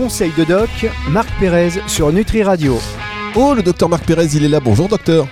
conseil de doc, Marc Pérez sur Nutri Radio. Oh, le docteur Marc Pérez, il est là. Bonjour, docteur.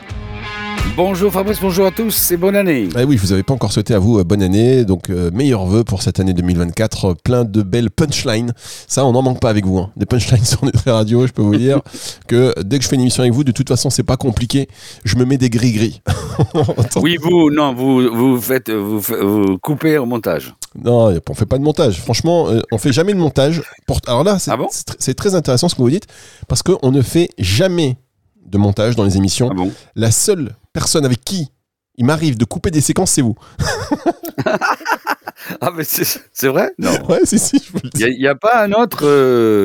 Bonjour Fabrice, bonjour à tous et bonne année. Ah oui, je vous avais pas encore souhaité à vous euh, bonne année, donc euh, meilleurs vœux pour cette année 2024, euh, plein de belles punchlines. Ça, on n'en manque pas avec vous. Hein. Des punchlines sur Nutri Radio, je peux vous dire que dès que je fais une émission avec vous, de toute façon, c'est pas compliqué. Je me mets des gris-gris. oui, vous, non, vous, vous faites, vous, vous coupez au montage. Non, on fait pas de montage. Franchement, on fait jamais de montage. Alors là, c'est ah très intéressant ce que vous dites, parce qu'on ne fait jamais de montage dans les émissions. Ah la seule personne avec qui il m'arrive de couper des séquences, c'est vous. ah, mais c'est vrai? Non. Ouais, si, si, Il n'y a, pas un autre,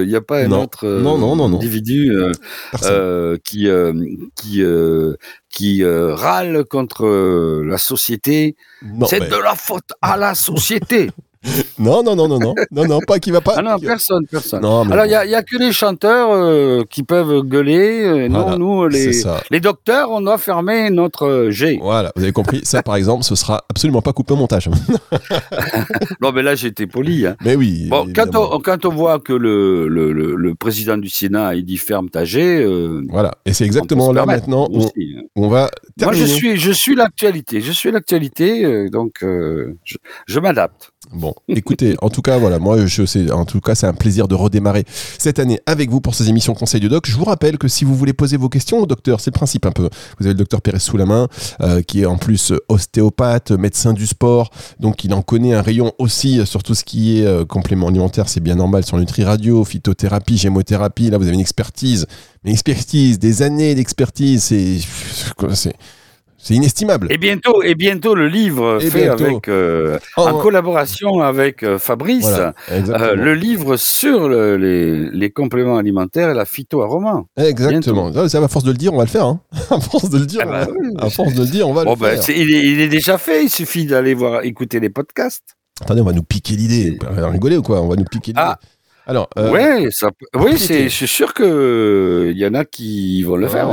il y a pas un autre euh, non, non, non, individu euh, euh, qui, qui, qui râle contre la société? C'est de la faute à la société. non, non, non, non, non, non, non, pas qui va pas. Ah non, personne, personne. Alors, il n'y a, y a, que les chanteurs euh, qui peuvent gueuler. Euh, non, nous, les, les docteurs, on doit fermer notre G. Voilà, vous avez compris. Ça, par exemple, ce sera absolument pas coupé au montage. non, mais là, j'étais poli. Hein. Mais oui. Bon, quand on, quand on, voit que le, le, le, président du Sénat, il dit ferme ta G. Euh, voilà, et c'est exactement là maintenant où hein. on, va terminer. Moi, je suis, je suis l'actualité. Je suis l'actualité, donc je, je m'adapte. Bon, écoutez, en tout cas, voilà, moi, je sais, en tout cas, c'est un plaisir de redémarrer cette année avec vous pour ces émissions Conseil du Doc. Je vous rappelle que si vous voulez poser vos questions au docteur, c'est le principe un peu. Vous avez le docteur Pérez sous la main, euh, qui est en plus ostéopathe, médecin du sport, donc il en connaît un rayon aussi sur tout ce qui est euh, complément alimentaire, c'est bien normal, sur Nutri Radio, phytothérapie, gémothérapie. Là, vous avez une expertise, une expertise, des années d'expertise, c'est c'est inestimable. Et bientôt, et bientôt le livre fait avec, euh, oh, en collaboration avec euh, Fabrice, euh, le livre sur les, les, compléments alimentaires et la phytoaroma. Exactement. Ça, à force de le dire, on va le faire. Hein. à force de le dire, ah bah à force de le dire, on va le bah, faire. il, est, il, est, déjà fait. Il suffit d'aller voir, écouter les podcasts. Attendez, on va nous piquer l'idée. On va rigoler ou quoi? On va nous piquer l'idée. Ah. Alors, euh, ouais, ça, oui, c'est, sûr que il y en a qui vont le faire.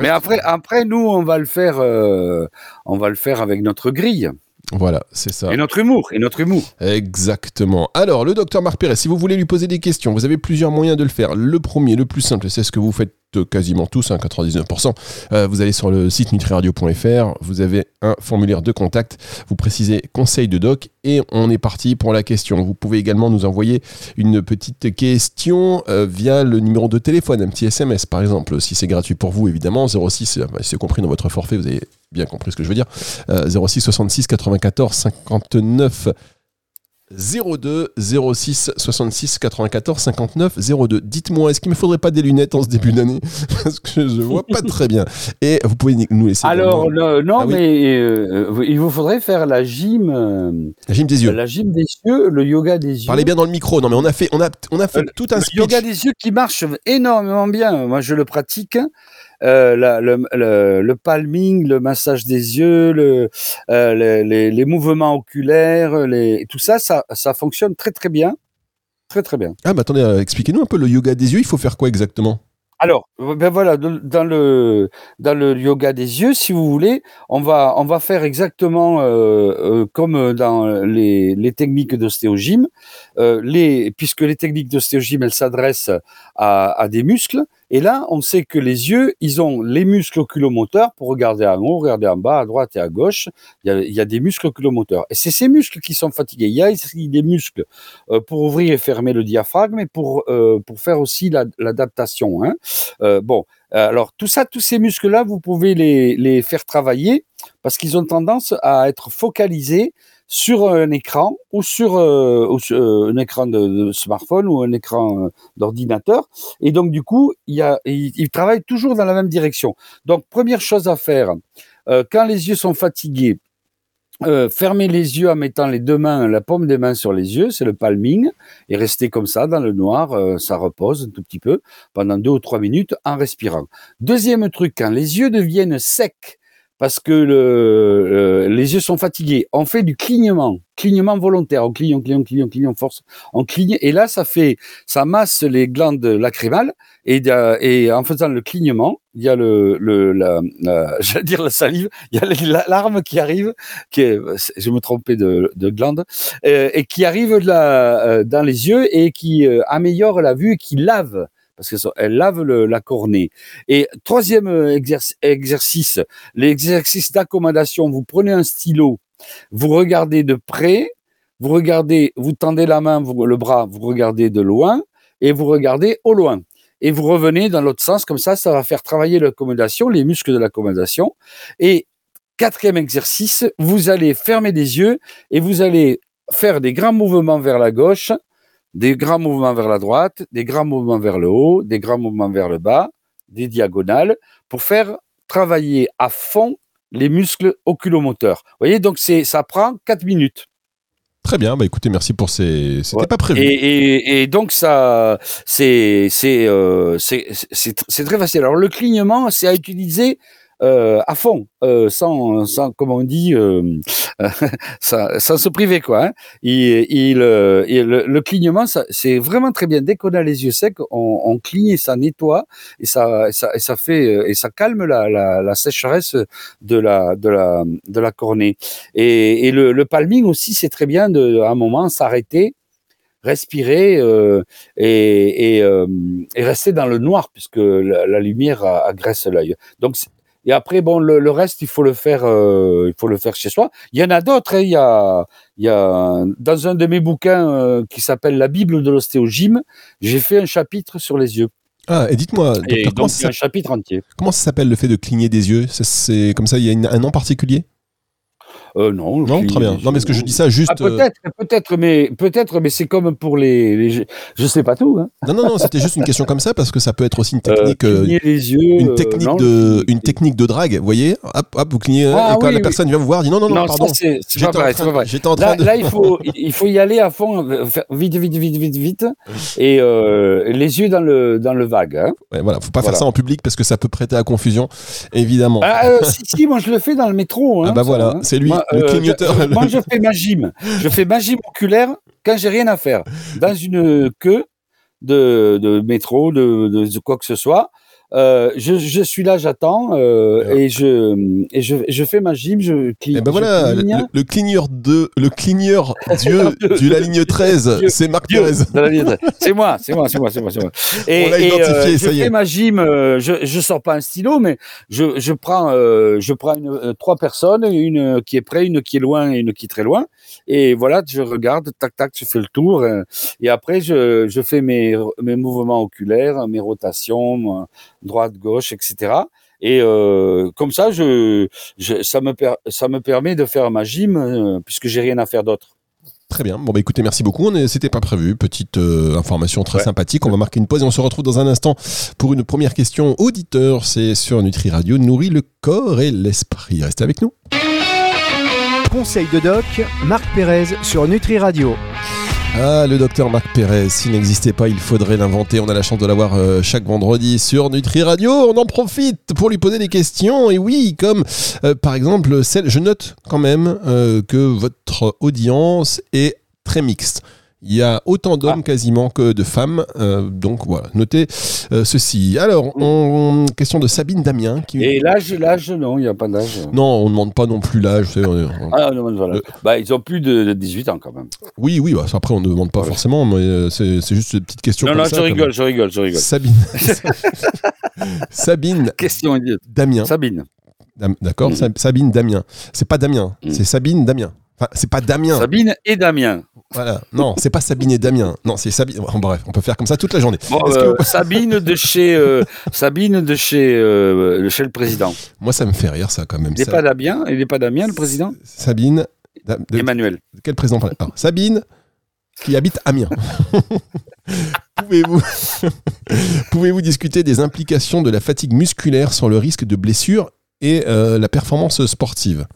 Mais après, après, nous, on va le faire, euh, on va le faire avec notre grille. Voilà, c'est ça. Et notre humour, et notre humour. Exactement. Alors, le docteur Marc Pérez, si vous voulez lui poser des questions, vous avez plusieurs moyens de le faire. Le premier, le plus simple, c'est ce que vous faites quasiment tous, 99%. Hein, euh, vous allez sur le site nutriradio.fr, vous avez un formulaire de contact, vous précisez conseil de doc et on est parti pour la question. Vous pouvez également nous envoyer une petite question euh, via le numéro de téléphone, un petit SMS par exemple, si c'est gratuit pour vous évidemment, 06, euh, c'est compris dans votre forfait, vous avez bien compris ce que je veux dire, 06 66 94 59 02 06 66 94 59 02. Dites-moi, est-ce qu'il ne me faudrait pas des lunettes en ce début d'année? Parce que je ne vois pas très bien. Et vous pouvez nous laisser. Alors, non, ah mais euh, il vous faudrait faire la gym. Euh, la gym des yeux. La gym des yeux, le yoga des yeux. Parlez bien dans le micro. Non, mais on a fait, on a, on a fait euh, tout un Le yoga des yeux qui marche énormément bien. Moi, je le pratique. Euh, le, le, palming, le massage des yeux, le, euh, les, les, mouvements oculaires, les, tout ça, ça, ça fonctionne très très bien. Très très bien. Ah, mais attendez, euh, expliquez-nous un peu le yoga des yeux, il faut faire quoi exactement? Alors, ben voilà, dans le dans le yoga des yeux, si vous voulez, on va on va faire exactement comme dans les, les techniques d'ostéogyme, les puisque les techniques d'ostéogyme elles s'adressent à, à des muscles, et là, on sait que les yeux, ils ont les muscles oculomoteurs pour regarder en haut, regarder en bas, à droite et à gauche. Il y a, des muscles oculomoteurs. Et c'est ces muscles qui sont fatigués. Il y a des muscles euh, pour ouvrir et fermer le diaphragme et pour, euh, pour faire aussi l'adaptation. hein. Euh, bon, alors tout ça, tous ces muscles-là, vous pouvez les, les faire travailler parce qu'ils ont tendance à être focalisés sur un écran ou sur, euh, euh, un écran de, smartphone ou un écran euh, d'ordinateur. Et donc, du coup, il, travaille toujours dans la même direction. Donc, première chose à faire, quand les yeux sont fatigués, fermez les yeux en mettant les deux mains, la paume des mains sur les yeux, c'est le palming, et restez comme ça dans le noir, ça repose un tout petit peu pendant deux ou trois minutes en respirant. Deuxième truc, quand les yeux deviennent secs, parce que le, les yeux sont fatigués. On fait du clignement, clignement volontaire. On cligne, on cligne, cligne, cligne, on force, on cligne. Et là, ça fait, ça masse les glandes lacrymales. Et, et en faisant le clignement, il y a le, le la, j'allais dire la salive, il y a l'arme qui arrive, qui est, je me trompais de, de glande, euh, et qui arrive euh, dans les yeux et qui euh, améliore la vue et qui lave parce qu'elle lave le, la cornée. Et troisième euh, exercice, l'exercice d'accommodation. Vous prenez un stylo, vous regardez de près, vous regardez, vous tendez la main, le bras, vous regardez de loin et vous regardez au loin. Et vous revenez dans l'autre sens, comme ça, ça va faire travailler l'accommodation, les muscles de l'accommodation. Et quatrième exercice, vous allez fermer les yeux et vous allez faire des grands mouvements vers la gauche, des grands mouvements vers la droite, des grands mouvements vers le haut, des grands mouvements vers le bas, des diagonales, pour faire travailler à fond les muscles oculomoteurs. Vous voyez, donc c'est ça prend 4 minutes. Très bien, bah écoutez, merci pour ces. C'était pas prévu. Et, donc ça, c'est c'est euh, c'est très facile. Alors le clignement, c'est à utiliser euh, à fond, euh, sans, sans, comme on dit, euh, sans, sans, se priver quoi. Hein. Il, il, le, clignement, c'est vraiment très bien. Dès qu'on a les yeux secs, on, on cligne et ça nettoie et ça, ça, et ça fait et ça calme la, la, la, sécheresse de la de la de la cornée. Et, et le, le palming aussi, c'est très bien de à un moment s'arrêter respirer euh, et, et, euh, et, rester dans le noir puisque la, la lumière agresse l'œil. Donc et après, bon, le, reste, il faut le faire, euh, il faut le faire chez soi. Il y en a d'autres. Hein. Il y a, il y a dans un de mes bouquins euh, qui s'appelle La Bible de l'ostéogyme, j'ai fait un chapitre sur les yeux. Ah, et dites-moi, donc un chapitre entier. Comment ça s'appelle le fait de cligner des yeux? C'est comme ça, il y a un nom particulier? Euh, non. Non, très bien. Non, mais ce que je dis ça juste. Ah, peut-être, peut-être, mais peut-être, mais c'est comme pour les, les, je sais pas tout. Hein. Non, non, non, c'était juste une question comme ça parce que ça peut être aussi une euh, technique, euh, les yeux, une technique de, une technique de drague. Vous voyez, hop, hop, vous clignez ah, et quand la personne vient vous voir, dit non, non, non, pardon. C'est pas vrai, c'est pas vrai. J'étais en train là, de. Là, il faut, il faut y aller à fond, vite, vite, vite, vite, vite, et les yeux dans le, dans le vague. Hein. Ouais, voilà, faut pas faire ça en public parce que ça peut prêter à confusion, évidemment. Ah, si, si, moi je le fais dans le métro. Hein, ah bah voilà, hein. c'est lui, le clignoteur. Moi, je fais ma gym. Je fais ma gym oculaire quand j'ai rien à faire. Dans une queue de, de métro, de, de, quoi que ce soit. Euh, je, je, suis là, j'attends euh, et, je, et je, je, fais ma gym, je cligne. Et ben voilà, le, le, cligneur de, le cligneur Dieu de la ligne 13, c'est Marc Pérez. C'est moi, c'est moi, c'est moi, c'est moi, c'est moi. Et, On et euh, je fais ma gym, euh, je, je sors pas un stylo, mais je, je prends, euh, je prends une, trois personnes, une qui est près, une qui est loin et une qui est très loin. Et voilà, je regarde, tac, tac, je fais le tour. et après, je, je fais mes, mes mouvements oculaires, mes rotations droite, gauche, etc. Et euh, comme ça, je, ça, me ça me permet de faire ma gym euh, puisque j'ai rien à faire d'autre. Très bien. Bon, bah écoutez, merci beaucoup. C'était pas prévu. Petite euh, information très sympathique. On va marquer une pause et on se retrouve dans un instant pour une première question auditeur. C'est sur Nutri Radio. Nourrit le corps et l'esprit. Restez avec nous. Conseil de doc, Marc Pérez sur Nutri Radio. Ah, le docteur Marc Pérez, s'il n'existait pas, il faudrait l'inventer. On a la chance de l'avoir euh, chaque vendredi sur Nutri Radio. On en profite pour lui poser des questions. Et oui, comme euh, par exemple celle, je note quand même euh, que votre audience est très mixte. Il y a autant d'hommes ah. quasiment que de femmes. Euh, donc voilà, notez euh, ceci. Alors, on, question de Sabine Damien. Qui... Et l'âge, l'âge, non, il n'y a pas d'âge. Non, on ne demande pas non plus l'âge. Ah, non, voilà. bah, ils ont plus de, 18 ans quand même. Oui, oui, bah, après on ne demande pas forcément, mais euh, c'est, juste une petite question. Non, non, je rigole, je rigole, je rigole. Sabine. Sabine. Question Damien. Sabine. D'accord, mm. Sabine Damien. C'est pas Damien, mm. c'est Sabine Damien. Enfin, c'est pas Damien. Sabine et Damien. Voilà. Non, c'est pas Sabine et Damien. Non, c'est Sabine. bref, on peut faire comme ça toute la journée. Euh, Sabine de chez euh, Sabine de chez, euh, chez le président. Moi, ça me fait rire ça quand même. Il n'est pas Damien. Il n'est pas Damien le président? Sabine. Emmanuel. Quel président ah, Sabine qui habite Amiens. Pouvez-vous Pouvez-vous discuter des implications de la fatigue musculaire sur le risque de blessure et la performance sportive?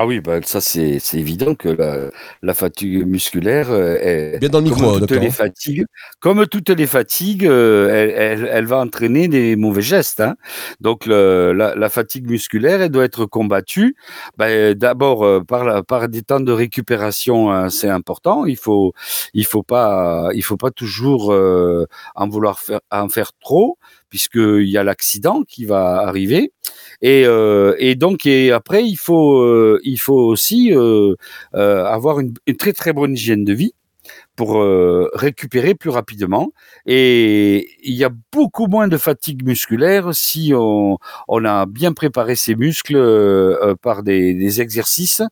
Ah oui, bah, ça c'est évident que la, la, fatigue musculaire euh, est Bien dans le micro, comme toutes les docteur. fatigues, comme toutes les fatigues, euh, elle, elle, elle va entraîner des mauvais gestes. Hein. Donc le, la, la fatigue musculaire, elle doit être combattue. Bah, D'abord euh, par, la, par des temps de récupération assez importants. Il faut il faut pas il faut pas toujours euh, en vouloir faire en faire trop puisqu'il y a l'accident qui va arriver. Et, euh, et donc, et après, il faut, euh, il faut aussi euh, avoir une, très très bonne hygiène de vie pour récupérer plus rapidement. Et il y a beaucoup moins de fatigue musculaire si on, on a bien préparé ses muscles par des, des exercices.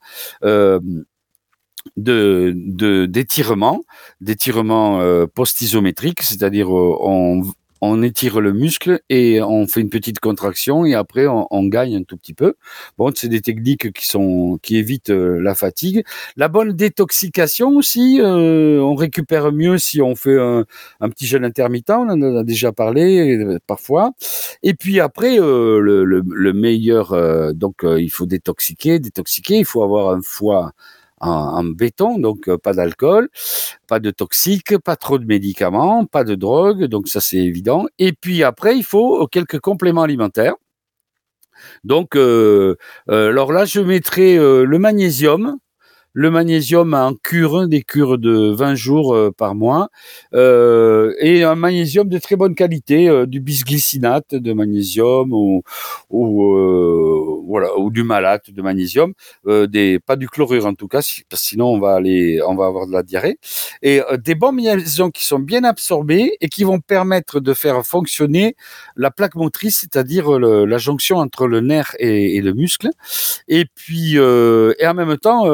de d'étirement, d'étirement euh, post-isométrique, c'est-à-dire on, on étire le muscle et on fait une petite contraction et après on, gagne un tout petit peu. Bon, c'est des techniques qui sont qui évitent euh, la fatigue. La bonne détoxication aussi, euh, on récupère mieux si on fait un, un, petit jeûne intermittent. On en a déjà parlé euh, parfois. Et puis après, euh, le, le, le, meilleur, euh, donc il faut détoxiquer, détoxiquer. Il faut avoir un foie en, béton, donc euh, pas d'alcool, pas de toxiques, pas trop de médicaments, pas de drogue, donc ça c'est évident. Et puis après, il faut quelques compléments alimentaires. Donc, euh, euh, alors là, je mettrai euh, le magnésium, le magnésium en cure, des cures de 20 jours euh, par mois, euh, et un magnésium de très bonne qualité, euh, du bisglycinate de magnésium ou, ou euh, voilà ou du malate de magnésium, euh, des pas du chlorure en tout cas, sinon on va aller, on va avoir de la diarrhée, et des bons magnésiums qui sont bien absorbés et qui vont permettre de faire fonctionner la plaque motrice, c'est-à-dire la jonction entre le nerf et, le muscle, et puis et en même temps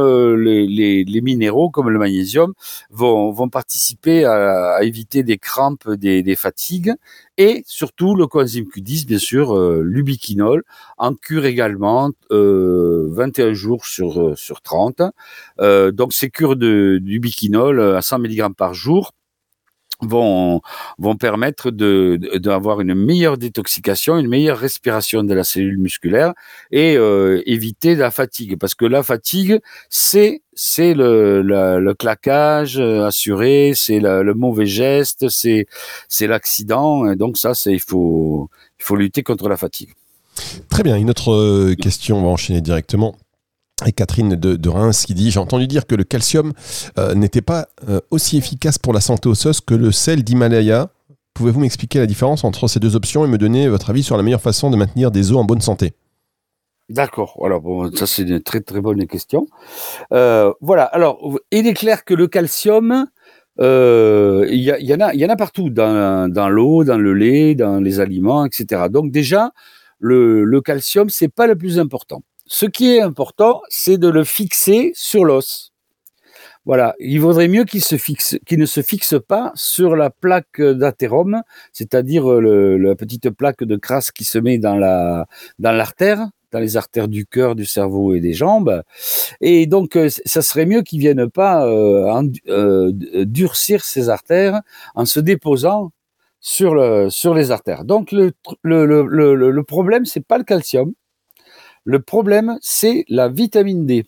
les, minéraux comme le magnésium vont, participer à, éviter des crampes, des, fatigues et surtout le coenzyme Q10, bien sûr, euh, l'ubiquinol, en cure également euh, 21 jours sur, sur 30. Euh, donc ces cures d'ubiquinol à 100 mg par jour vont, vont permettre d'avoir une meilleure détoxication, une meilleure respiration de la cellule musculaire et euh, éviter la fatigue. Parce que la fatigue, c'est c'est le, le, le, claquage assuré, c'est le mauvais geste, c'est c'est l'accident. Et donc ça, c'est il faut il faut lutter contre la fatigue. Très bien. Une autre question, on va enchaîner directement et Catherine de, Reims qui dit J'ai entendu dire que le calcium euh, n'était pas euh, aussi efficace pour la santé osseuse que le sel d'Himalaya. Pouvez-vous m'expliquer la différence entre ces deux options et me donner votre avis sur la meilleure façon de maintenir des os en bonne santé? D'accord, alors ça c'est une très très bonne question. Euh, voilà, alors il est clair que le calcium, il y, en a, partout, dans, dans l'eau, dans le lait, dans les aliments, etc. Donc déjà, le, le calcium, c'est pas le plus important. Ce qui est important, c'est de le fixer sur l'os. Voilà, il vaudrait mieux qu'il ne se fixe pas sur la plaque d'athérome, c'est-à-dire la petite plaque de crasse qui se met dans la dans l'artère, dans les artères du cœur, du cerveau et des jambes. Et donc, ça serait mieux qu'il vienne pas euh, euh, durcir ses artères en se déposant sur les artères. Donc, le le le, le, le problème, c'est pas le calcium. Le problème, c'est la vitamine D.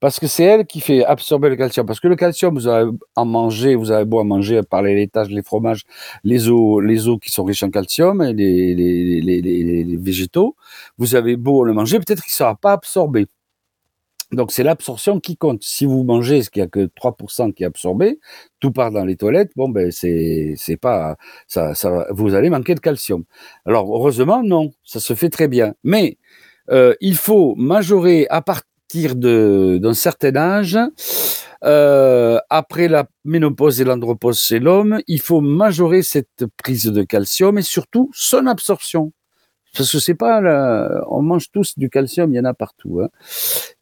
Parce que c'est elle qui fait absorber le calcium. Parce que le calcium, vous avez en manger, vous avez beau en manger par les laitages, les fromages, les os, les qui sont riches en calcium, les, les, les, les végétaux, vous avez beau le manger, peut-être qu'il ne sera pas absorbé. Donc c'est l'absorption qui compte. Si vous mangez ce qu'il n'y a que 3% qui est absorbé, tout part dans les toilettes, bon ben c'est c'est pas ça, ça vous allez manquer de calcium. Alors heureusement non, ça se fait très bien. Mais euh, il faut majorer à partir d'un certain âge. Euh, après la ménopause et l'andropause chez l'homme, il faut majorer cette prise de calcium et surtout son absorption. Parce que c'est pas, la... on mange tous du calcium, il y en a partout. Hein.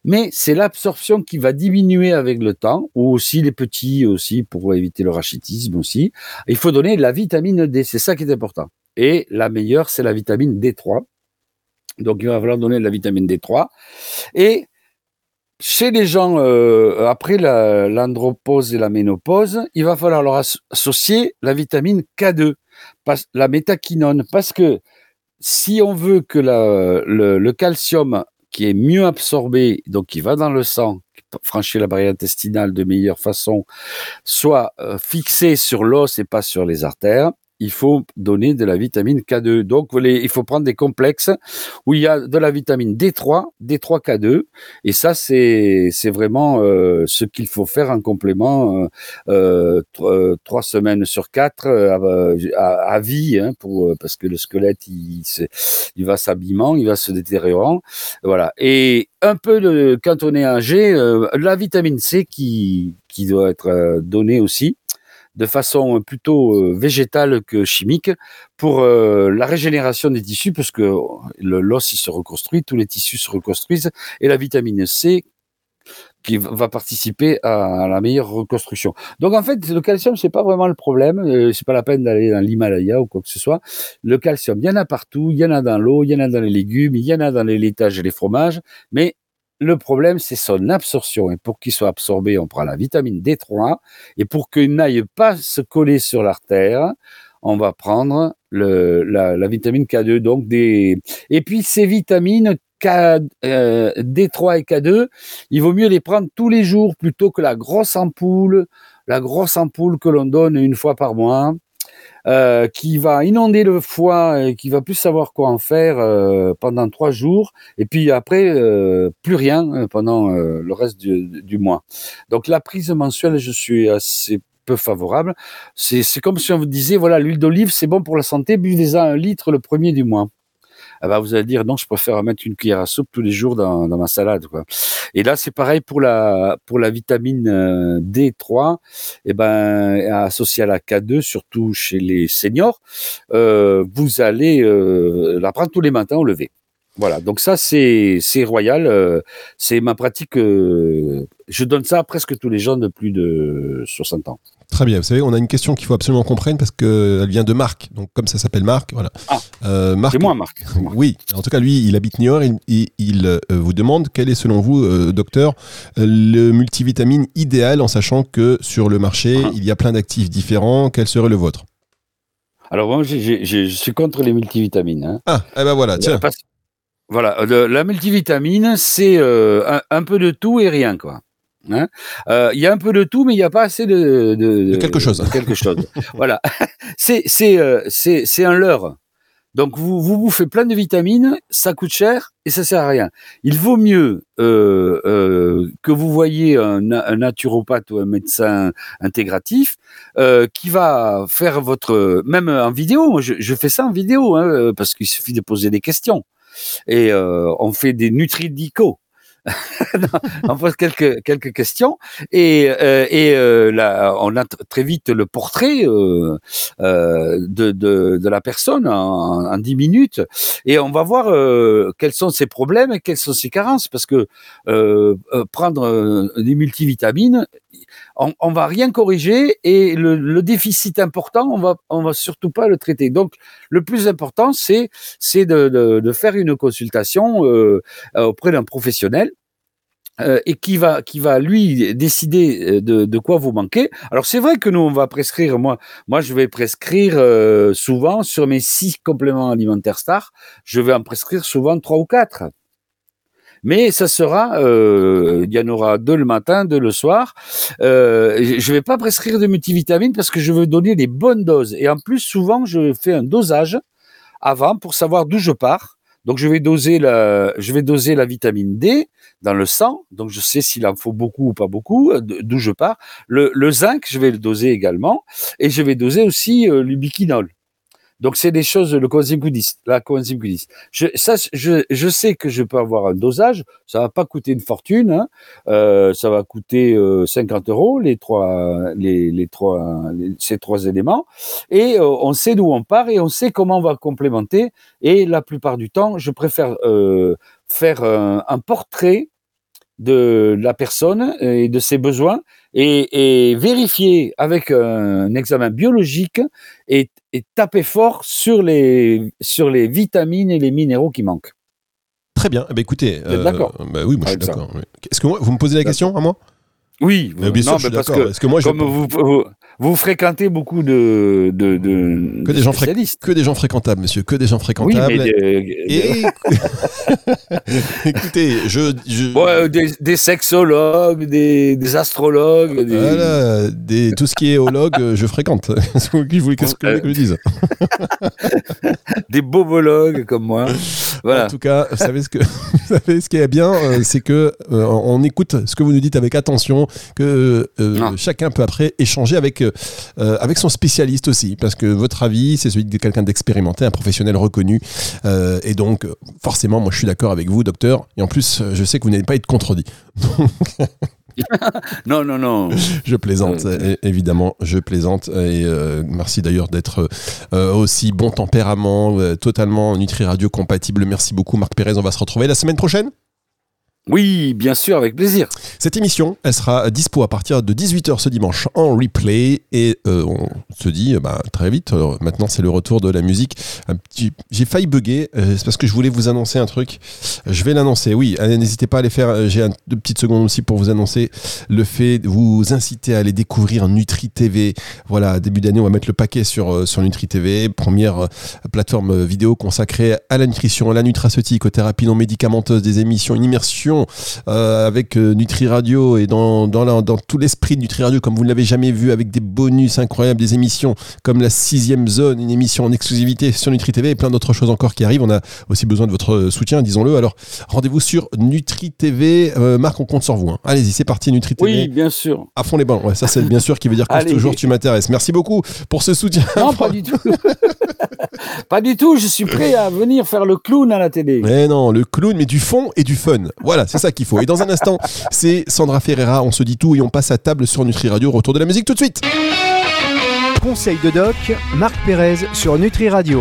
Mais c'est l'absorption qui va diminuer avec le temps, ou aussi les petits aussi pour éviter le rachitisme aussi. Il faut donner la vitamine D, c'est ça qui est important. Et la meilleure, c'est la vitamine D3 donc, il va falloir donner de la vitamine D3. Et chez les gens, euh, après l'andropause et la ménopause, il va falloir leur associer la vitamine K2, la métaquinone, parce que si on veut que le, calcium qui est mieux absorbé, donc qui va dans le sang, qui franchit la barrière intestinale de meilleure façon, soit euh, fixé sur l'os et pas sur les artères il faut donner de la vitamine K2. Donc, il faut prendre des complexes où il y a de la vitamine D3, D3K2. Et ça, c'est, vraiment euh, ce qu'il faut faire en complément euh, euh, trois semaines sur quatre à, vie, hein, pour, parce que le squelette, il, il va s'abîmant, il va se détériorant. Voilà. Et un peu de, quand on est âgé, la vitamine C qui, qui doit être donnée aussi de façon plutôt euh, végétale que chimique pour euh, la régénération des tissus parce que l'os se reconstruit, tous les tissus se reconstruisent et la vitamine C qui va participer à, la meilleure reconstruction. Donc en fait, le calcium c'est pas vraiment le problème, euh, c'est pas la peine d'aller dans l'Himalaya ou quoi que ce soit. Le calcium, il y en a partout, il y en a dans l'eau, il y en a dans les légumes, il y en a dans les laitages et les fromages, mais le problème, c'est son absorption. Et pour qu'il soit absorbé, on prend la vitamine D3. Et pour qu'il n'aille pas se coller sur l'artère, on va prendre la, vitamine K2. Donc des... Et puis ces vitamines K, euh, D3 et K2, il vaut mieux les prendre tous les jours plutôt que la grosse ampoule, la grosse ampoule que l'on donne une fois par mois. Euh, qui va inonder le foie et qui va plus savoir quoi en faire euh, pendant trois jours, et puis après euh, plus rien pendant le reste du, du, mois. Donc la prise mensuelle, je suis assez peu favorable. C'est comme si on vous disait voilà l'huile d'olive c'est bon pour la santé, buvez-en un litre le premier du mois ah bah, vous allez dire non, je préfère mettre une cuillère à soupe tous les jours dans, dans ma salade. Quoi. Et là, c'est pareil pour la pour la vitamine euh, D3, et eh ben associée à la K2, surtout chez les seniors, euh, vous allez euh, la prendre tous les matins au lever. Voilà, donc ça c'est c'est royal, euh, c'est ma pratique. Euh, je donne ça à presque tous les gens de plus de 60 ans. Très bien. Vous savez, on a une question qu'il faut absolument comprendre parce qu'elle vient de Marc. Donc, comme ça s'appelle Marc, voilà. Ah, euh, Marc, c'est moi, Marc. Oui. En tout cas, lui, il habite Niort. Il, il, vous demande quel est, selon vous, docteur, le multivitamine idéal en sachant que sur le marché, ah. il y a plein d'actifs différents. Quel serait le vôtre? Alors, moi, je suis contre les multivitamines. Hein. Ah, eh ben voilà, tiens. Voilà, la multivitamine, c'est euh, un, peu de tout et rien, quoi. Hein. Euh, il y a un peu de tout, mais il n'y a pas assez de, de, quelque chose. quelque chose. voilà, c'est c'est euh, c'est c'est un leurre. Donc vous vous bouffez plein de vitamines, ça coûte cher et ça sert à rien. Il vaut mieux que vous voyez un, un, naturopathe ou un médecin intégratif qui va faire votre même en vidéo. Je, je fais ça en vidéo hein, parce qu'il suffit de poser des questions et euh, on fait des nutridicaux. on pose quelques quelques questions et euh, et euh, là, on a très vite le portrait euh, de, de, la personne en, en 10 minutes et on va voir quels sont ses problèmes et quelles sont ses carences parce que prendre des multivitamines on, on va rien corriger et le, déficit important, on va, on va surtout pas le traiter. Donc, le plus important, c'est, c'est de, de, faire une consultation euh, auprès d'un professionnel euh, et qui va qui va lui décider euh, de, de quoi vous manquez. Alors c'est vrai que nous on va prescrire moi moi je vais prescrire souvent sur mes six compléments alimentaires stars, je vais en prescrire souvent trois ou quatre mais ça sera, euh, il y en aura deux le matin, deux le soir. Euh, je vais pas prescrire de multivitamines parce que je veux donner les bonnes doses. Et en plus, souvent, je fais un dosage avant pour savoir d'où je pars. Donc je vais doser la, je vais doser la vitamine D dans le sang. Donc je sais s'il en faut beaucoup ou pas beaucoup, euh, d'où je pars. Le, le, zinc, je vais le doser également, et je vais doser aussi euh, l'ubiquinol. Donc c'est des choses, le coenzyme Q10, la coenzyme Q10. Je, ça, je, je sais que je peux avoir un dosage, ça va pas coûter une fortune, hein. euh, ça va coûter euh, 50 euros les trois, les, les trois, ces trois éléments, et euh, on sait d'où on part et on sait comment on va complémenter. Et la plupart du temps, je préfère euh, faire un, un portrait de la personne et de ses besoins et, vérifier avec un examen biologique et, taper fort sur les, sur les vitamines et les minéraux qui manquent. Très bien. Eh ben, écoutez, euh, d'accord. Bah oui, moi je suis d'accord. Est-ce que vous me posez la question à moi? Oui, bien sûr, je suis d'accord. Est-ce que moi, comme vous, vous fréquentez beaucoup de, de, de Que des, gens spécialistes. que des gens fréquentables, monsieur, que des gens Oui, fréquentables. mais des, Et écoutez, je, je ouais, des, des sexologues, des, des astrologues, des... voilà, des, tout ce qui est hologue, euh, je fréquente. Voulait qu'est-ce que vous voulez que je dise des bobologues comme moi. Voilà. En tout cas, vous savez ce que vous savez ce qui est bien, euh, c'est que euh, on écoute ce que vous nous dites avec attention, que euh, chacun peut après échanger avec euh, avec son spécialiste aussi, parce que votre avis, c'est celui de quelqu'un d'expérimenté, un professionnel reconnu, Euh, et donc forcément, moi, je suis d'accord avec vous, docteur. Et en plus, je sais que vous n'allez pas être contredit. Non, non, non. Je plaisante, Euh, évidemment, je plaisante. Et euh, merci d'ailleurs d'être euh, aussi bon tempérament, totalement Nutri Radio compatible. Merci beaucoup, Marc Pérez. On va se retrouver la semaine prochaine. Oui, bien sûr, avec plaisir. Cette émission, elle sera dispo à partir de 18h ce dimanche en replay. Et euh, on se dit euh, bah, très vite, euh, maintenant c'est le retour de la musique. J'ai failli bugger, c'est parce que je voulais vous annoncer un truc. Je vais l'annoncer, oui. N'hésitez pas à les faire. J'ai deux petites secondes aussi pour vous annoncer le fait de vous inciter à aller découvrir Nutri TV. Voilà, début d'année, on va mettre le paquet sur, sur Nutri TV, première plateforme vidéo consacrée à la nutrition, à la nutraceutique, aux thérapies non médicamenteuses, des émissions, une immersion euh, avec euh, Nutri Radio et dans, dans, la- dans tout l'esprit de Nutri Radio comme vous ne l'avez jamais vu avec des bonus incroyables, des émissions comme la sixième zone, une émission en exclusivité sur Nutri TV et plein d'autres choses encore qui arrivent. On a aussi besoin de votre soutien, disons-le. Alors rendez-vous sur Nutri TV. Euh, Marc, on compte sur vous. hein. Allez-y, c'est parti Nutri TV. Oui, bien sûr. À fond les ballons. Ouais, ça c'est bien sûr qui veut dire que Allez. toujours tu m'intéresses. Merci beaucoup pour ce soutien. Non, pas du tout. pas du tout. Je suis prêt à venir faire le clown à la télé. Mais non, le clown, mais du fond et du fun. C'est ça qu'il faut. Et dans un instant, c'est Sandra Ferreira. On se dit tout et on passe à table sur Nutri Radio. Retour de la musique tout de suite. Conseil de doc, Marc Pérez sur Nutri Radio.